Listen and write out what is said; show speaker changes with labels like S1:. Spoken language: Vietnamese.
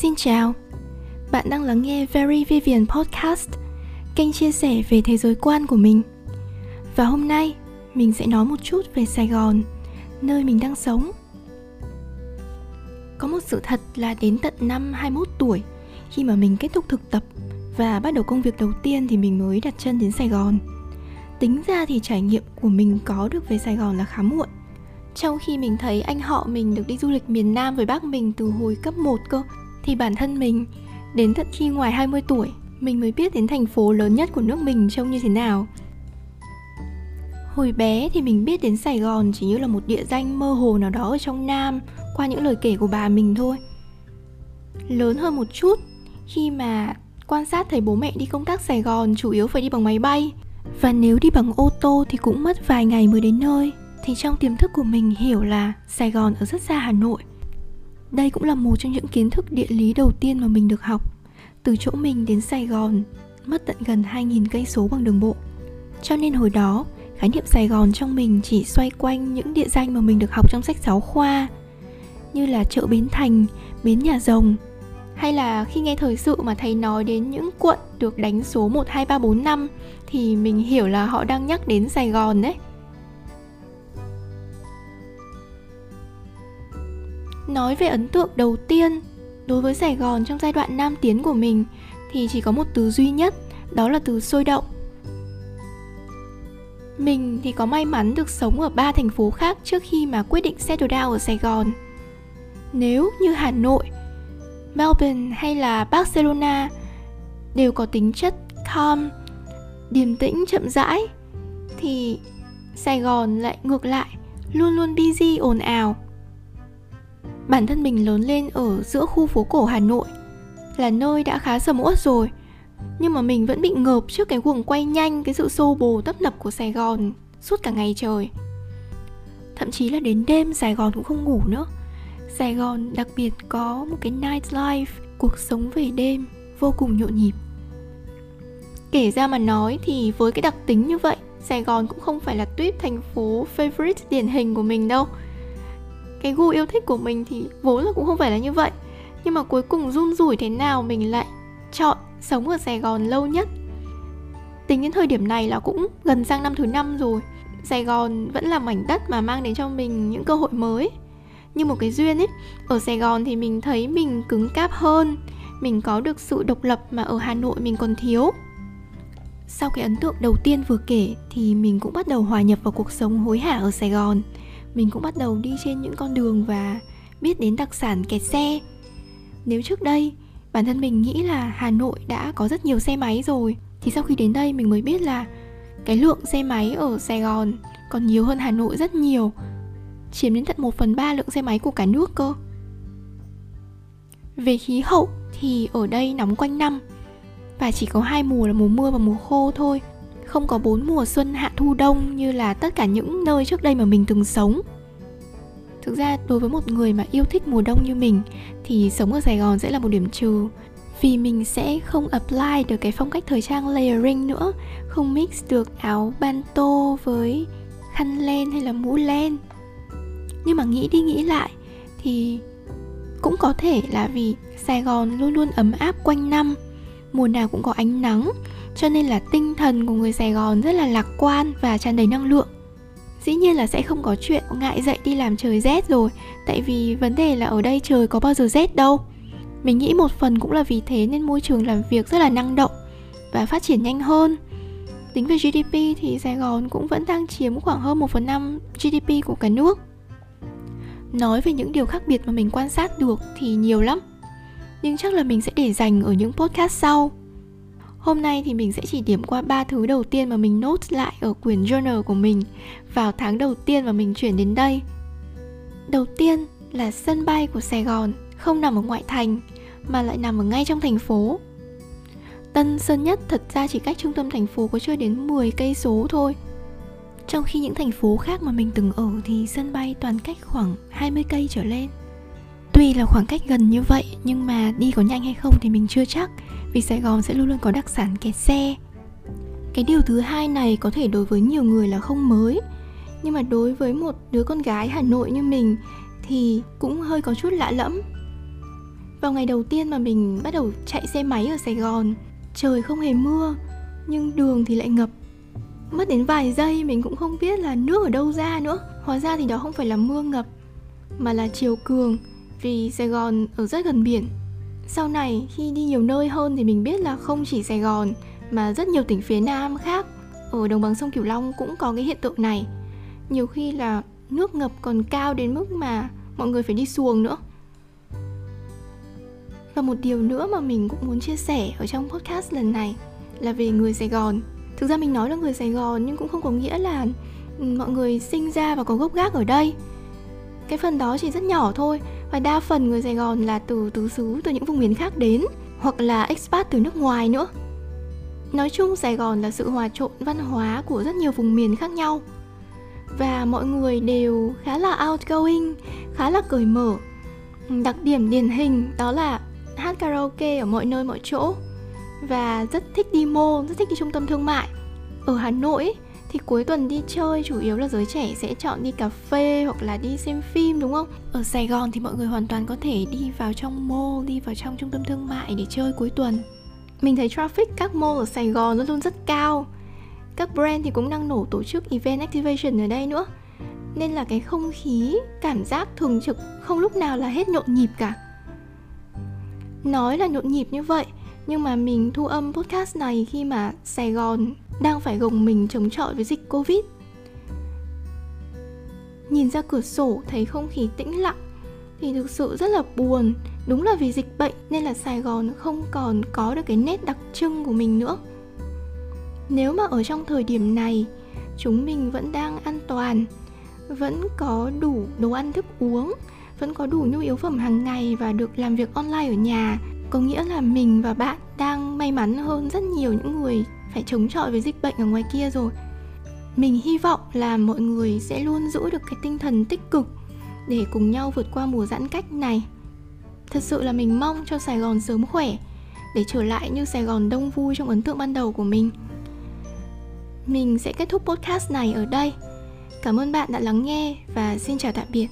S1: Xin chào, bạn đang lắng nghe Very Vivian Podcast, kênh chia sẻ về thế giới quan của mình. Và hôm nay, mình sẽ nói một chút về Sài Gòn, nơi mình đang sống. Có một sự thật là đến tận năm 21 tuổi, khi mà mình kết thúc thực tập và bắt đầu công việc đầu tiên thì mình mới đặt chân đến Sài Gòn. Tính ra thì trải nghiệm của mình có được về Sài Gòn là khá muộn. Trong khi mình thấy anh họ mình được đi du lịch miền Nam với bác mình từ hồi cấp 1 cơ thì bản thân mình, đến tận khi ngoài 20 tuổi, Mình mới biết đến thành phố lớn nhất của nước mình trông như thế nào Hồi bé thì mình biết đến Sài Gòn chỉ như là một địa danh mơ hồ nào đó ở trong Nam, Qua những lời kể của bà mình thôi Lớn hơn một chút, khi mà quan sát thấy bố mẹ đi công tác Sài Gòn chủ yếu phải đi bằng máy bay, Và nếu đi bằng ô tô thì cũng mất vài ngày mới đến nơi, thì trong tiềm thức của mình hiểu là Sài Gòn ở rất xa Hà Nội. Đây cũng là một trong những kiến thức địa lý đầu tiên mà mình được học. Từ chỗ mình đến Sài Gòn mất tận gần 2.000 cây số bằng đường bộ. Cho nên hồi đó, khái niệm Sài Gòn trong mình chỉ xoay quanh những địa danh mà mình được học trong sách giáo khoa như là chợ Bến Thành, Bến Nhà Rồng hay là khi nghe thời sự mà thầy nói đến những quận được đánh số 1, 2, 3, 4, 5 thì mình hiểu là họ đang nhắc đến Sài Gòn đấy. Nói về ấn tượng đầu tiên đối với Sài Gòn trong giai đoạn nam tiến của mình thì chỉ có một từ duy nhất, đó là từ sôi động. Mình thì có may mắn được sống ở ba thành phố khác trước khi mà quyết định settle down ở Sài Gòn. Nếu như Hà Nội, Melbourne hay là Barcelona đều có tính chất calm, điềm tĩnh chậm rãi thì Sài Gòn lại ngược lại, luôn luôn busy ồn ào Bản thân mình lớn lên ở giữa khu phố cổ Hà Nội Là nơi đã khá sầm uất rồi. Nhưng mà mình vẫn bị ngợp trước cái guồng quay nhanh, Cái sự xô bồ tấp nập của Sài Gòn Suốt cả ngày trời. Thậm chí là đến đêm Sài Gòn cũng không ngủ nữa. Sài Gòn đặc biệt có một cái night life Cuộc sống về đêm vô cùng nhộn nhịp. Kể ra mà nói thì với cái đặc tính như vậy, Sài Gòn cũng không phải là tuyết thành phố favorite điển hình của mình đâu cái gu yêu thích của mình thì vốn là cũng không phải là như vậy. Nhưng mà cuối cùng run rủi thế nào mình lại chọn sống ở Sài Gòn lâu nhất? Tính đến thời điểm này là cũng gần sang năm thứ năm rồi. Sài Gòn vẫn là mảnh đất mà mang đến cho mình những cơ hội mới. Như một cái duyên ấy, ở Sài Gòn thì mình thấy mình cứng cáp hơn, mình có được sự độc lập mà ở Hà Nội mình còn thiếu. Sau cái ấn tượng đầu tiên vừa kể thì mình cũng bắt đầu hòa nhập vào cuộc sống hối hả ở Sài Gòn mình cũng bắt đầu đi trên những con đường và biết đến đặc sản kẹt xe. Nếu trước đây, bản thân mình nghĩ là hà nội đã có rất nhiều xe máy rồi, thì sau khi đến đây mình mới biết là cái lượng xe máy ở sài gòn còn nhiều hơn hà nội rất nhiều, chiếm đến tận 1 phần 3 lượng xe máy của cả nước cơ. Về khí hậu thì ở đây nóng quanh năm và chỉ có hai mùa là mùa mưa và mùa khô thôi không có bốn mùa xuân hạ thu đông như là tất cả những nơi trước đây mà mình từng sống. Thực ra, đối với một người mà yêu thích mùa đông như mình, thì sống ở sài gòn sẽ là một điểm trừ. Vì mình sẽ không apply được cái phong cách thời trang layering nữa, không mix được áo banto với khăn len hay là mũ len. Nhưng mà nghĩ đi nghĩ lại, thì cũng có thể là vì sài gòn luôn luôn ấm áp quanh năm, mùa nào cũng có ánh nắng cho nên là tinh thần của người Sài Gòn rất là lạc quan và tràn đầy năng lượng. Dĩ nhiên là sẽ không có chuyện ngại dậy đi làm trời rét rồi, tại vì vấn đề là ở đây trời có bao giờ rét đâu. Mình nghĩ một phần cũng là vì thế nên môi trường làm việc rất là năng động và phát triển nhanh hơn. Tính về GDP thì Sài Gòn cũng vẫn đang chiếm khoảng hơn 1 phần 5 GDP của cả nước. Nói về những điều khác biệt mà mình quan sát được thì nhiều lắm. Nhưng chắc là mình sẽ để dành ở những podcast sau. Hôm nay thì mình sẽ chỉ điểm qua ba thứ đầu tiên mà mình note lại ở quyển journal của mình vào tháng đầu tiên mà mình chuyển đến đây. Đầu tiên là sân bay của Sài Gòn, không nằm ở ngoại thành, mà lại nằm ở ngay trong thành phố. Tân Sơn Nhất thật ra chỉ cách trung tâm thành phố có chưa đến 10 cây số thôi. Trong khi những thành phố khác mà mình từng ở thì sân bay toàn cách khoảng 20 cây trở lên. Tuy là khoảng cách gần như vậy, nhưng mà đi có nhanh hay không thì mình chưa chắc, vì Sài Gòn sẽ luôn luôn có đặc sản kẹt xe. Cái điều thứ hai này có thể đối với nhiều người là không mới, nhưng mà đối với một đứa con gái Hà Nội như mình thì cũng hơi có chút lạ lẫm. vào ngày đầu tiên mà mình bắt đầu chạy xe máy ở Sài Gòn, Trời không hề mưa, Nhưng đường thì lại ngập Mất đến vài giây mình cũng không biết là nước ở đâu ra nữa, Hóa ra thì đó không phải là mưa ngập, Mà là chiều cường vì Sài Gòn ở rất gần biển Sau này, khi đi nhiều nơi hơn thì mình biết là không chỉ Sài Gòn, Mà rất nhiều tỉnh phía Nam khác Ở đồng bằng sông Cửu Long cũng có cái hiện tượng này Nhiều khi là nước ngập còn cao đến mức mà mọi người phải đi xuồng nữa và một điều nữa mà mình cũng muốn chia sẻ ở trong podcast lần này là về người Sài Gòn. Thực ra mình nói là người Sài Gòn nhưng cũng không có nghĩa là ừ, mọi người sinh ra và có gốc gác ở đây. Cái phần đó chỉ rất nhỏ thôi và đa phần người Sài Gòn là từ tứ xứ từ những vùng miền khác đến hoặc là expat từ nước ngoài nữa. Nói chung Sài Gòn là sự hòa trộn văn hóa của rất nhiều vùng miền khác nhau và mọi người đều khá là outgoing, khá là cởi mở. Đặc điểm điển hình đó là hát karaoke ở mọi nơi mọi chỗ và rất thích đi mall, rất thích đi trung tâm thương mại. Ở Hà Nội thì cuối tuần đi chơi chủ yếu là giới trẻ sẽ chọn đi cà phê hoặc là đi xem phim đúng không? Ở Sài Gòn thì mọi người hoàn toàn có thể đi vào trong mall, đi vào trong trung tâm thương mại để chơi cuối tuần. Mình thấy traffic các mall ở Sài Gòn luôn luôn rất cao. Các brand thì cũng đang nổ tổ chức event activation ở đây nữa. Nên là cái không khí, cảm giác thường trực không lúc nào là hết nhộn nhịp cả Nói là nhộn nhịp như vậy Nhưng mà mình thu âm podcast này khi mà Sài Gòn đang phải gồng mình chống chọi với dịch Covid. Nhìn ra cửa sổ, thấy không khí tĩnh lặng, Thì thực sự rất là buồn. Đúng là vì dịch bệnh nên là Sài Gòn không còn có được cái nét đặc trưng của mình nữa. Nếu mà ở trong thời điểm này, Chúng mình vẫn đang an toàn, Vẫn có đủ đồ ăn thức uống, vẫn có đủ nhu yếu phẩm hàng ngày và được làm việc online ở nhà, có nghĩa là mình và bạn đang may mắn hơn rất nhiều những người phải chống chọi với dịch bệnh ở ngoài kia rồi. Mình hy vọng là mọi người sẽ luôn giữ được cái tinh thần tích cực để cùng nhau vượt qua mùa giãn cách này. Thật sự là mình mong cho sài gòn sớm khỏe, để trở lại như sài gòn đông vui trong ấn tượng ban đầu của mình. Mình sẽ kết thúc podcast này ở đây. Cảm ơn bạn đã lắng nghe và xin chào tạm biệt.